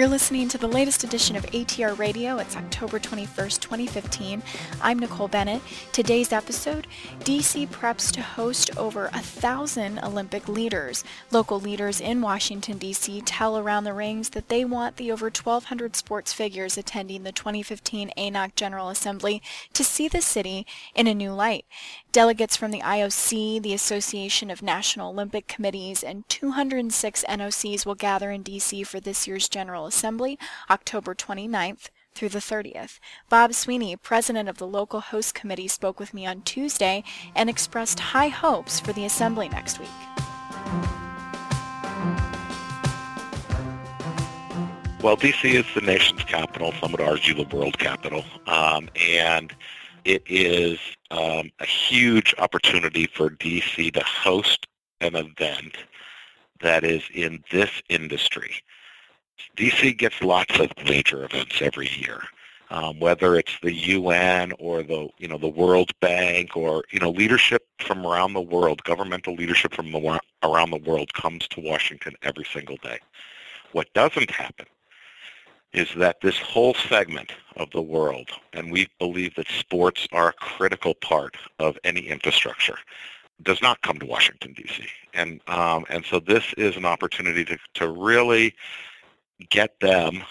You're listening to the latest edition of ATR Radio. It's October 21st, 2015. I'm Nicole Bennett. Today's episode, DC preps to host over a thousand Olympic leaders. Local leaders in Washington, D.C. tell Around the Rings that they want the over 1,200 sports figures attending the 2015 ANOC General Assembly to see the city in a new light. Delegates from the IOC, the Association of National Olympic Committees, and 206 NOCs will gather in D.C. for this year's General Assembly, October 29th through the 30th. Bob Sweeney, president of the local host committee, spoke with me on Tuesday and expressed high hopes for the assembly next week. Well, D.C. is the nation's capital, some would argue the world capital, um, and it is um, a huge opportunity for DC to host an event that is in this industry. DC gets lots of major events every year, um, whether it's the UN or the you know the World Bank or you know leadership from around the world, governmental leadership from the, around the world comes to Washington every single day. What doesn't happen is that this whole segment of the world, and we believe that sports are a critical part of any infrastructure, does not come to Washington D.C. And um, and so this is an opportunity to to really get them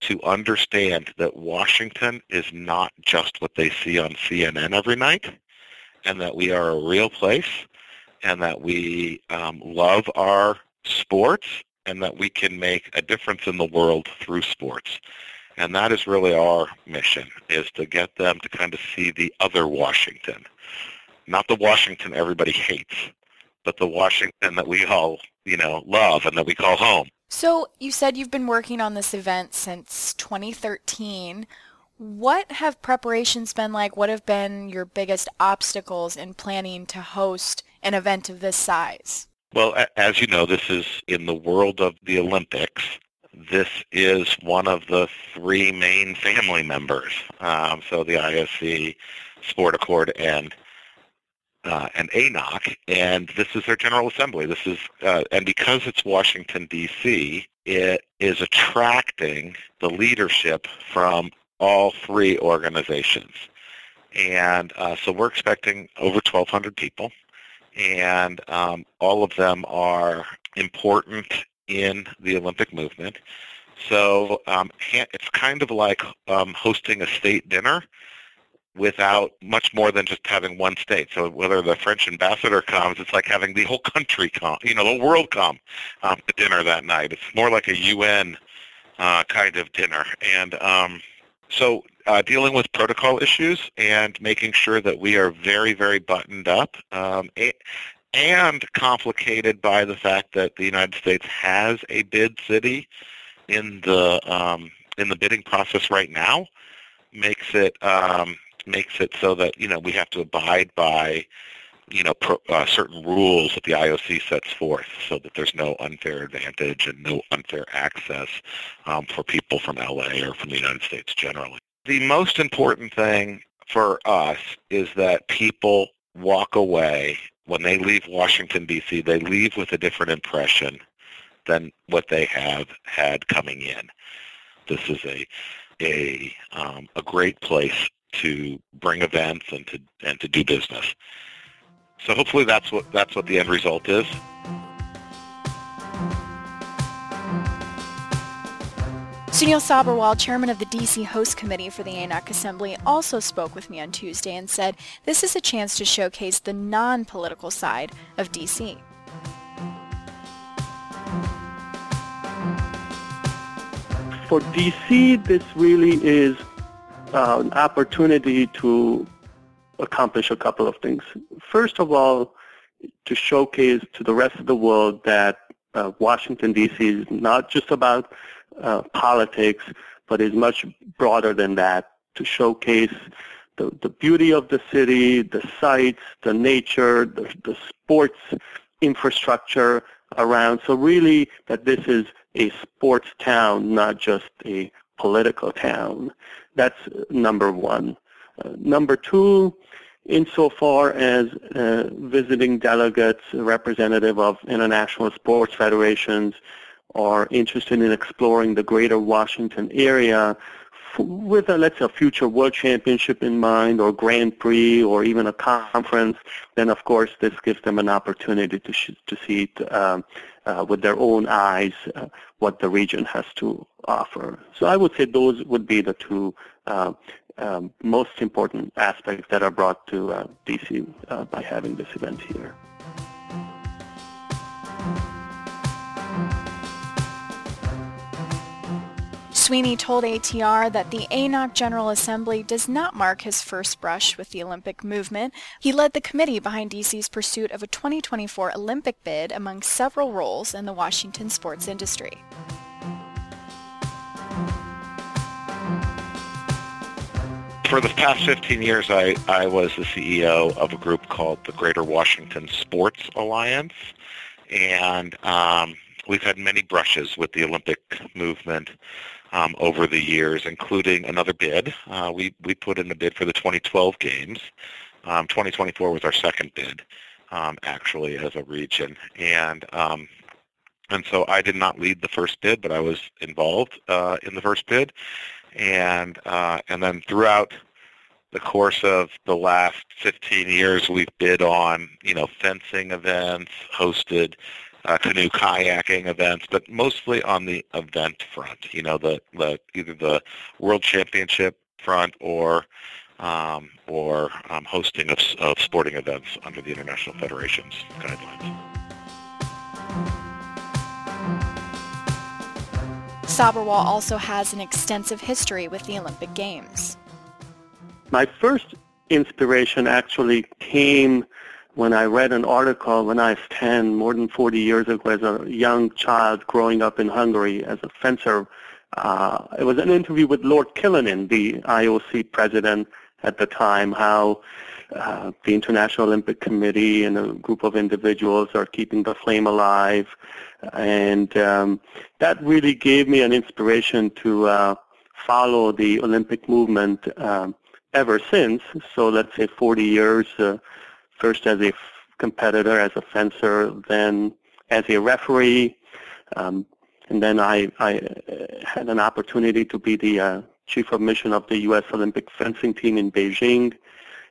to understand that Washington is not just what they see on CNN every night, and that we are a real place, and that we um, love our sports and that we can make a difference in the world through sports. And that is really our mission, is to get them to kind of see the other Washington. Not the Washington everybody hates, but the Washington that we all, you know, love and that we call home. So you said you've been working on this event since 2013. What have preparations been like? What have been your biggest obstacles in planning to host an event of this size? Well, as you know, this is in the world of the Olympics. This is one of the three main family members. Um, so the IOC, Sport Accord, and uh, and ANOC, and this is their General Assembly. This is, uh, and because it's Washington D.C., it is attracting the leadership from all three organizations, and uh, so we're expecting over 1,200 people and um, all of them are important in the Olympic movement. So um, it's kind of like um, hosting a state dinner without much more than just having one state. So whether the French ambassador comes, it's like having the whole country come, you know, the world come um, to dinner that night. It's more like a UN uh, kind of dinner. And um, so uh, dealing with protocol issues and making sure that we are very, very buttoned up, um, and complicated by the fact that the United States has a bid city in the um, in the bidding process right now, makes it um, makes it so that you know we have to abide by you know uh, certain rules that the IOC sets forth, so that there's no unfair advantage and no unfair access um, for people from LA or from the United States generally. The most important thing for us is that people walk away when they leave Washington, D.C., they leave with a different impression than what they have had coming in. This is a a um, a great place to bring events and to and to do business. So hopefully that's what that's what the end result is. Sunil Sabherwal, chairman of the DC Host Committee for the ANOC Assembly, also spoke with me on Tuesday and said this is a chance to showcase the non-political side of DC. For DC, this really is uh, an opportunity to accomplish a couple of things. First of all, to showcase to the rest of the world that uh, Washington, D.C. is not just about uh, politics, but is much broader than that to showcase the, the beauty of the city, the sights, the nature, the, the sports infrastructure around. So really that this is a sports town, not just a political town. That's number one. Uh, number two, insofar as uh, visiting delegates, representative of international sports federations, are interested in exploring the greater Washington area with a, let's say a future world championship in mind or Grand Prix or even a conference, then of course this gives them an opportunity to, sh- to see it um, uh, with their own eyes uh, what the region has to offer. So I would say those would be the two uh, um, most important aspects that are brought to uh, DC uh, by having this event here. Sweeney told ATR that the ANOC General Assembly does not mark his first brush with the Olympic movement. He led the committee behind DC's pursuit of a 2024 Olympic bid among several roles in the Washington sports industry. For the past 15 years, I, I was the CEO of a group called the Greater Washington Sports Alliance, and um, we've had many brushes with the Olympic movement um, over the years, including another bid. Uh, we, we put in a bid for the 2012 games. Um, 2024 was our second bid, um, actually, as a region. And um, and so I did not lead the first bid, but I was involved uh, in the first bid. And uh, and then throughout the course of the last 15 years, we've bid on, you know, fencing events, hosted uh, canoe kayaking events, but mostly on the event front. You know, the, the either the World Championship front or um, or um, hosting of, of sporting events under the International Federation's guidelines. Sabherwal also has an extensive history with the Olympic Games. My first inspiration actually came when I read an article when I was 10, more than 40 years ago, as a young child growing up in Hungary as a fencer. Uh, it was an interview with Lord Killanin, the IOC president at the time, how uh, the International Olympic Committee and a group of individuals are keeping the flame alive. And um, that really gave me an inspiration to uh, follow the Olympic movement um, ever since. So let's say 40 years uh, first as a competitor, as a fencer, then as a referee, um, and then I, I, uh, had an opportunity to be the uh, chief of mission of the U.S. Olympic fencing team in Beijing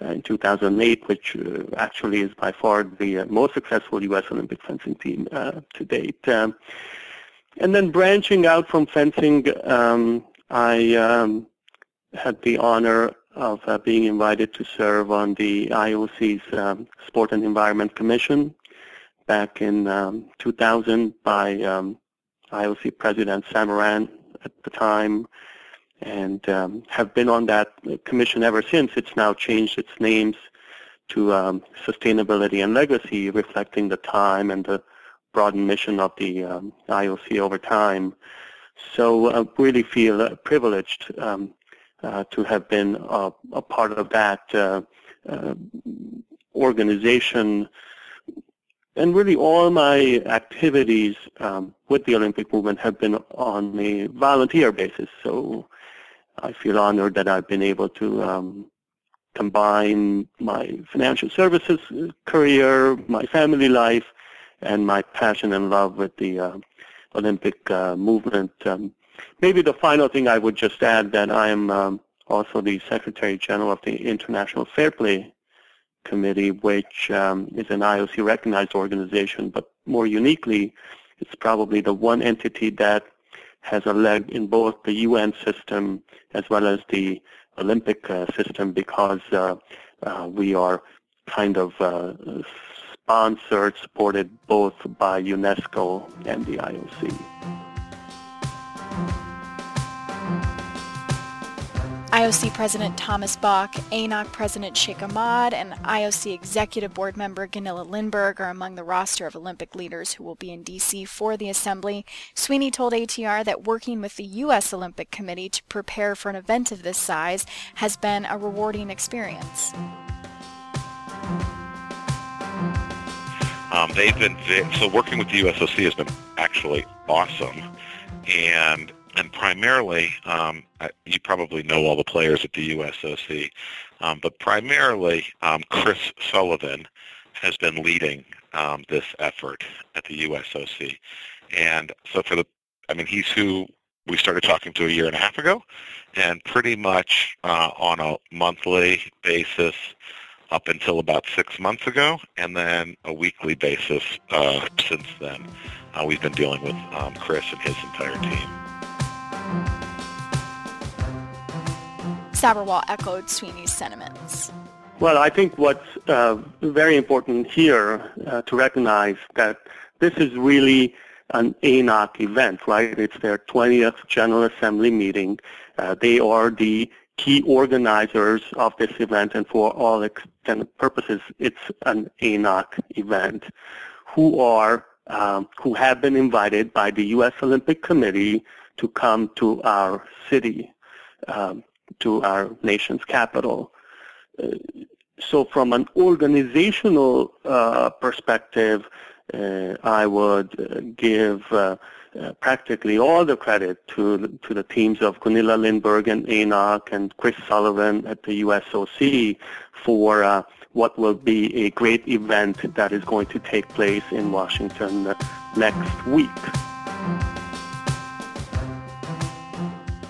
uh, in 2008, which uh, actually is by far the uh, most successful U.S. Olympic fencing team uh, to date. Um, and then branching out from fencing, um, I um, had the honor of uh, being invited to serve on the IOC's um, Sport and Environment Commission back in um, 2000 by um, IOC President Samaranch at the time and um, have been on that commission ever since. It's now changed its names to um, Sustainability and Legacy, reflecting the time and the broadened mission of the um, IOC over time. So I uh, really feel uh, privileged um, to have been a, a part of that uh, uh, organization. And really all my activities um, with the Olympic movement have been on a volunteer basis. So I feel honored that I've been able to um, combine my financial services career, my family life, and my passion and love with the uh, Olympic uh, movement. Um, Maybe the final thing I would just add that I am um, also the Secretary General of the International Fair Play Committee, which um, is an IOC recognized organization, but more uniquely, it's probably the one entity that has a leg in both the UN system as well as the Olympic uh, system because uh, uh, we are kind of uh, sponsored, supported both by UNESCO and the IOC. IOC President Thomas Bach, ANOC President Sheikh Ahmad, and IOC Executive Board member Gunilla Lindberg are among the roster of Olympic leaders who will be in D.C. for the assembly. Sweeney told ATR that working with the U.S. Olympic Committee to prepare for an event of this size has been a rewarding experience. Um, they've been so working with the USOC has been actually awesome, and and primarily, um, you probably know all the players at the USOC, um, but primarily um, Chris Sullivan has been leading um, this effort at the USOC. And so for the, I mean, he's who we started talking to a year and a half ago, and pretty much uh, on a monthly basis up until about six months ago, and then a weekly basis uh, since then. Uh, we've been dealing with um, Chris and his entire team. Sabherwal echoed Sweeney's sentiments. Well, I think what's uh, very important here uh, to recognize that this is really an ANOC event, right? It's their 20th General Assembly meeting. Uh, they are the key organizers of this event, and for all extended purposes, it's an ANOC event, who are um, who have been invited by the U.S. Olympic Committee to come to our city, um, to our nation's capital. Uh, so from an organizational uh, perspective, uh, I would uh, give uh, practically all the credit to to the teams of Gunilla Lindberg and ANOC and Chris Sullivan at the USOC for what will be a great event that is going to take place in Washington next week.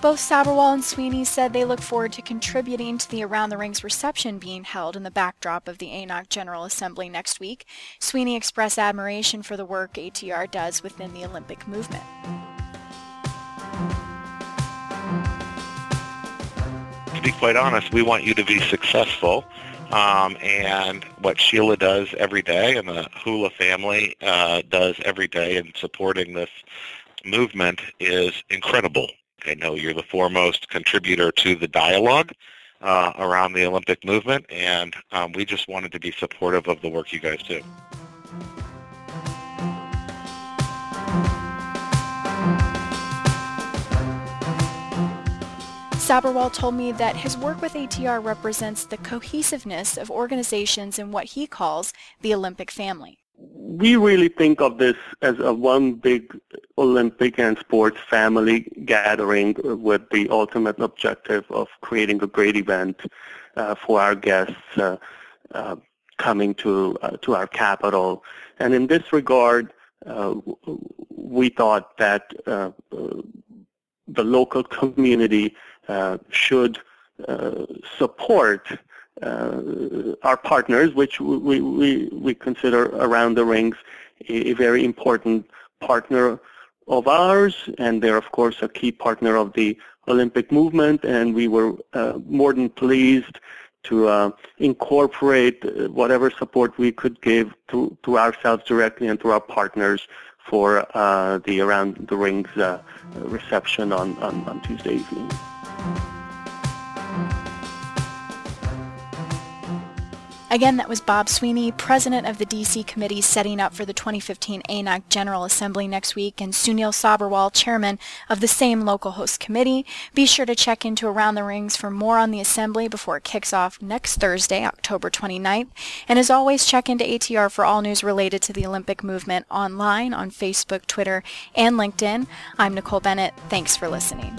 Both Sabherwal and Sweeney said they look forward to contributing to the Around the Rings reception being held in the backdrop of the ANOC General Assembly next week. Sweeney expressed admiration for the work ATR does within the Olympic movement. To be quite honest, we want you to be successful. Um, and what Sheila does every day and the Hula family uh, does every day in supporting this movement is incredible. I know you're the foremost contributor to the dialogue uh, around the Olympic movement, and um, we just wanted to be supportive of the work you guys do. Sabherwal told me that his work with ATR represents the cohesiveness of organizations in what he calls the Olympic family we really think of this as a one big Olympic and sports family gathering with the ultimate objective of creating a great event uh, for our guests uh, uh, coming to uh, to our capital. And in this regard, uh, we thought that uh, the local community should support our partners, which we, we, we consider around the rings a, a, very important partner of ours, and they're of course a key partner of the Olympic movement, and we were uh, more than pleased to uh, incorporate whatever support we could give to, to ourselves directly and to our partners for uh, the Around the Rings uh, reception on, on, on Tuesday evening. Again, that was Bob Sweeney, president of the D.C. committee setting up for the 2015 ANOC General Assembly next week, and Sunil Sabherwal, chairman of the same local host committee. Be sure to check into Around the Rings for more on the assembly before it kicks off next Thursday, October 29th. And as always, check into ATR for all news related to the Olympic movement online on Facebook, Twitter, and LinkedIn. I'm Nicole Bennett. Thanks for listening.